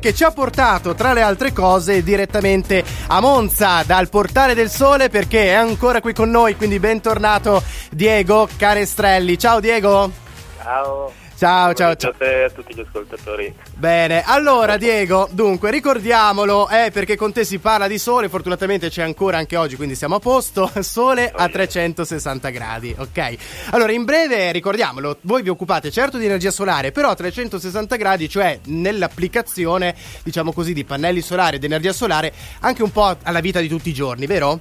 che ci ha portato tra le altre cose direttamente a Monza dal Portale del Sole perché è ancora qui con noi, quindi bentornato Diego Canestrelli. Ciao Diego. Ciao. Ciao, ciao, ciao. a te e a tutti gli ascoltatori. Bene, allora Diego, dunque ricordiamolo, eh, perché con te si parla di sole, fortunatamente c'è ancora anche oggi, quindi siamo a posto, sole a 360 gradi, ok? Allora, in breve ricordiamolo, voi vi occupate certo di energia solare, però a 360 gradi, cioè nell'applicazione, diciamo così, di pannelli solari ed energia solare, anche un po' alla vita di tutti i giorni, vero?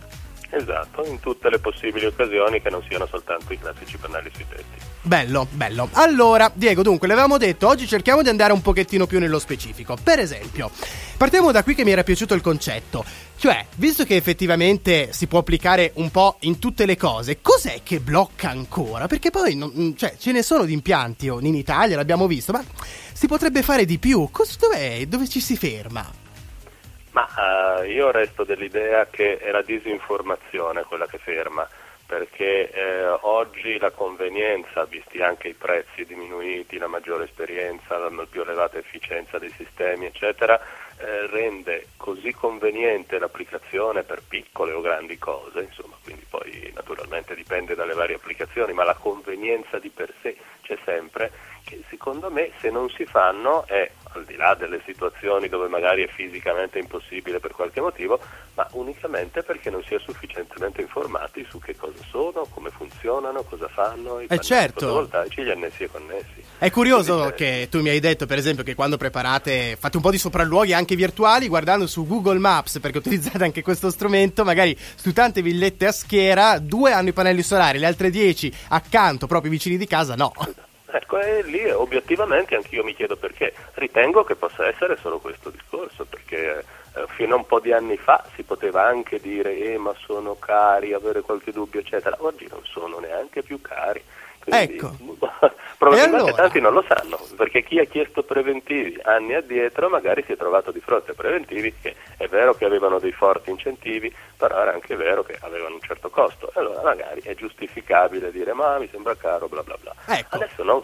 Esatto, in tutte le possibili occasioni che non siano soltanto i classici pannelli sui tetti. Bello, bello. Allora, Diego, dunque, l'avevamo detto, oggi cerchiamo di andare un pochettino più nello specifico. Per esempio, partiamo da qui che mi era piaciuto il concetto. Cioè, visto che effettivamente si può applicare un po' in tutte le cose, cos'è che blocca ancora? Perché poi, non, cioè, ce ne sono di impianti in Italia, l'abbiamo visto, ma si potrebbe fare di più. Cos-? Dove ci si ferma? Uh, io resto dell'idea che è la disinformazione quella che ferma, perché eh, oggi la convenienza, visti anche i prezzi diminuiti, la maggiore esperienza, la più elevata efficienza dei sistemi, eccetera, eh, rende così conveniente l'applicazione per piccole o grandi cose, insomma, quindi poi naturalmente dipende dalle varie applicazioni, ma la convenienza di per sé c'è sempre, che secondo me se non si fanno è al di là delle situazioni dove magari è fisicamente impossibile per qualche motivo, ma unicamente perché non si è sufficientemente informati su che cosa sono, come funzionano, cosa fanno i eh certo. fotovoltaici, gli annessi e connessi. È curioso Quindi, che tu mi hai detto, per esempio, che quando preparate, fate un po' di sopralluoghi anche virtuali, guardando su Google Maps, perché utilizzate anche questo strumento, magari su tante villette a schiera, due hanno i pannelli solari, le altre dieci accanto, proprio vicini di casa, no. Ecco, e lì obiettivamente anch'io mi chiedo perché. Ritengo che possa essere solo questo discorso, perché eh, fino a un po' di anni fa si poteva anche dire eh, ma sono cari, avere qualche dubbio, eccetera. Oggi non sono neanche più cari. Quindi, ecco. probabilmente allora? tanti non lo sanno, perché chi ha chiesto preventivi anni addietro magari si è trovato di fronte a preventivi che è vero che avevano dei forti incentivi, però era anche vero che avevano un certo costo. E allora magari è giustificabile dire ma mi sembra caro, bla bla bla. Ecco. Adesso non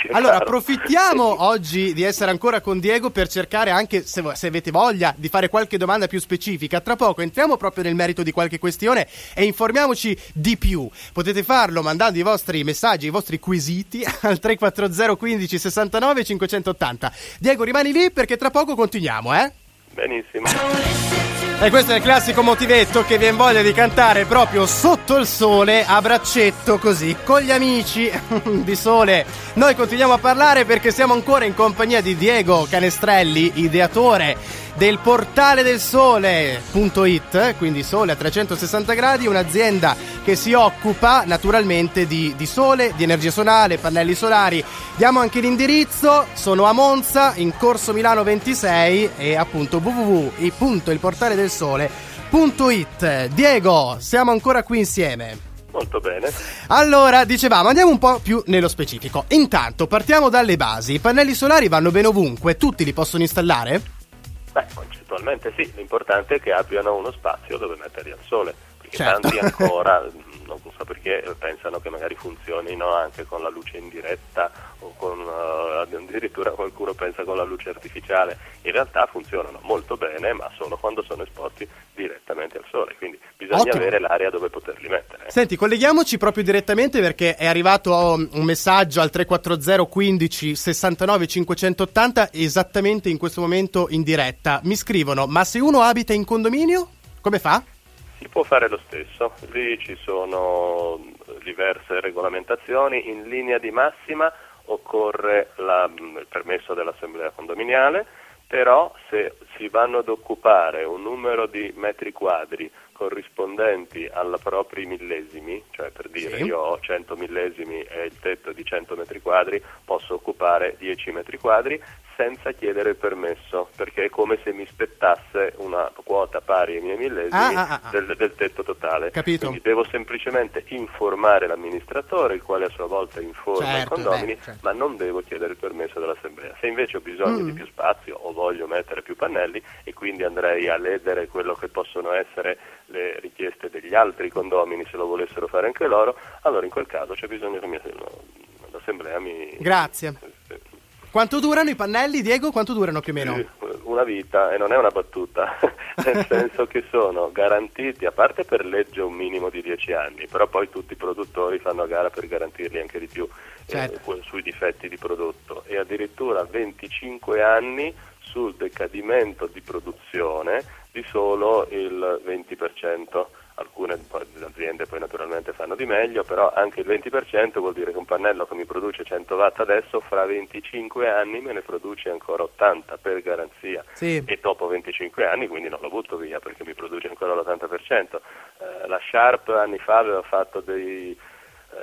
Che allora caro. approfittiamo oggi di essere ancora con Diego per cercare anche, se, se avete voglia, di fare qualche domanda più specifica. Tra poco entriamo proprio nel merito di qualche questione e informiamoci di più. Potete farlo mandando i vostri messaggi, i vostri quesiti al 340 15 69 580. Diego rimani lì perché tra poco continuiamo, eh? Benissimo. E questo è il classico motivetto che viene voglia di cantare proprio sotto il sole, a braccetto così, con gli amici di sole. Noi continuiamo a parlare perché siamo ancora in compagnia di Diego Canestrelli, ideatore del portale del sole.it, quindi sole a 360 gradi, un'azienda che si occupa naturalmente di, di, sole, di energia solare, pannelli solari. Diamo anche l'indirizzo, sono a Monza, in corso Milano 26 e appunto www.ilportaledelsole.it. Diego, siamo ancora qui insieme. Molto bene. Allora, dicevamo, andiamo un po' più nello specifico. Intanto, partiamo dalle basi. I pannelli solari vanno bene ovunque, tutti li possono installare? Beh, concettualmente sì, l'importante è che abbiano uno spazio dove metterli al sole, perché Certo. tanti ancora, non so perché, pensano che magari funzionino anche con la luce indiretta o con eh, addirittura qualcuno pensa con la luce artificiale. In realtà funzionano molto bene, ma solo quando sono esposti direttamente al sole, quindi bisogna Ottimo. avere l'area dove poterli mettere. Senti, colleghiamoci proprio direttamente perché è arrivato um, un messaggio al 340 15 69 580 esattamente in questo momento in diretta. Mi scrivono, ma se uno abita in condominio, come fa? Si può fare lo stesso, lì ci sono diverse regolamentazioni, in linea di massima occorre il permesso dell'assemblea condominiale, però se si vanno ad occupare un numero di metri quadri corrispondenti alla propri millesimi, cioè per dire Sì. io ho 100 millesimi e il tetto di 100 metri quadri, posso occupare 10 metri quadri senza chiedere il permesso, perché è come se mi spettasse una quota pari ai miei millesimi Ah, ah, ah, ah. del, del tetto totale. Capito. Quindi devo semplicemente informare l'amministratore, il quale a sua volta informa Certo, i condomini, beh, certo. ma non devo chiedere il permesso dell'assemblea. Se invece ho bisogno Mm. di più spazio o voglio mettere più pannelli e quindi andrei a ledere quello che possono essere le richieste degli altri condomini se lo volessero fare anche loro, allora in quel caso c'è bisogno che mi- l'assemblea mi... Grazie. Sì. Quanto durano i pannelli, Diego? Quanto durano più o meno? Una vita, e non è una battuta, nel senso che sono garantiti, a parte per legge un minimo di 10 anni, però poi tutti i produttori fanno a gara per garantirli anche di più certo. eh, sui difetti di prodotto e addirittura 25 anni sul decadimento di produzione di solo il 20% alcune aziende poi naturalmente fanno di meglio, però anche il 20% vuol dire che un pannello che mi produce 100 watt adesso fra 25 anni me ne produce ancora 80 per garanzia sì. e dopo 25 anni quindi non lo butto via perché mi produce ancora l'80%. Eh, la Sharp anni fa aveva fatto dei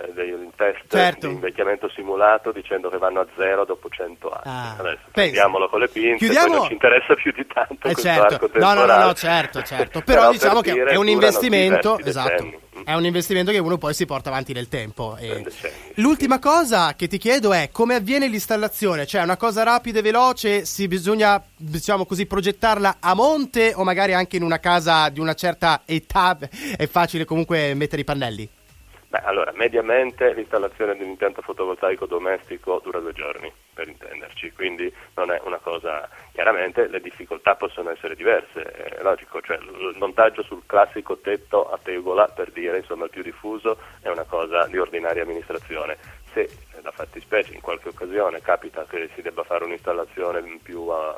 eh, dei test certo. di invecchiamento simulato dicendo che vanno a zero dopo 100 anni. Ah, Adesso prendiamolo con le pinze, Chiudiamo... non ci interessa più di tanto eh certo. no, no, no, no, certo, certo. Però, Però diciamo per che è un investimento, esatto. È un investimento che uno poi si porta avanti nel tempo. E... L'ultima cosa che ti chiedo è come avviene l'installazione? Cioè, è una cosa rapida e veloce? Si bisogna, diciamo così, progettarla a monte o magari anche in una casa di una certa età è facile comunque mettere i pannelli? Beh, allora, mediamente l'installazione di un impianto fotovoltaico domestico dura due giorni, per intenderci, quindi non è una cosa... Chiaramente le difficoltà possono essere diverse, è logico, cioè il montaggio sul classico tetto a tegola, per dire, insomma, il più diffuso, è una cosa di ordinaria amministrazione. Se la fattispecie in qualche occasione capita che si debba fare un'installazione più uh,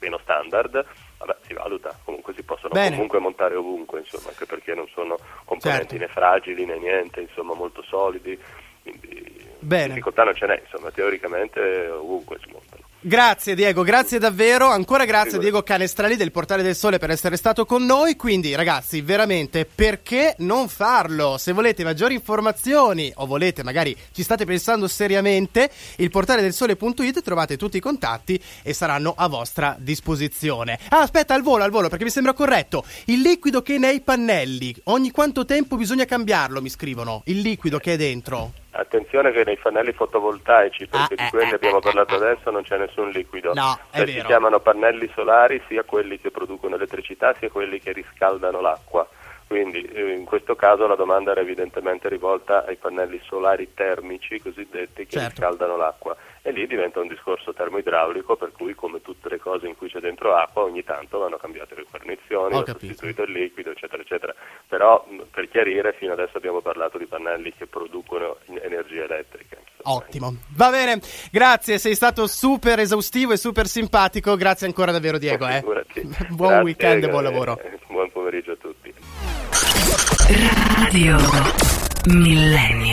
meno standard, vabbè, si valuta, comunque si possono Bene. comunque montare ovunque, insomma, anche perché non sono componenti certo. né fragili né niente, insomma, molto solidi, quindi Bene. difficoltà non ce n'è, insomma, teoricamente ovunque si montano. Grazie Diego, grazie davvero. Ancora grazie Diego Canestrali del Portale del Sole per essere stato con noi. Quindi ragazzi, veramente perché non farlo? Se volete maggiori informazioni o volete magari ci state pensando seriamente, il portale del sole.it trovate tutti i contatti e saranno a vostra disposizione. Ah, aspetta, al volo, al volo, perché mi sembra corretto. Il liquido che è nei pannelli, ogni quanto tempo bisogna cambiarlo, mi scrivono. Il liquido che è dentro. Attenzione che nei pannelli fotovoltaici, perché ah, di quelli eh, abbiamo eh, parlato eh, adesso, non c'è nessun liquido. No, cioè, si chiamano pannelli solari sia quelli che producono elettricità sia quelli che riscaldano l'acqua. Quindi eh, in questo caso la domanda era evidentemente rivolta ai pannelli solari termici cosiddetti che certo. riscaldano l'acqua e lì diventa un discorso termoidraulico per cui come tutte le cose in cui c'è dentro acqua ogni tanto vanno cambiate le guarnizioni, va sostituito il liquido eccetera eccetera. Però per chiarire fino adesso abbiamo parlato di pannelli che producono energia elettrica. Ottimo, va bene, grazie, sei stato super esaustivo e super simpatico, grazie ancora davvero Diego. Eh. buon grazie, weekend e buon lavoro. Radio Millennium.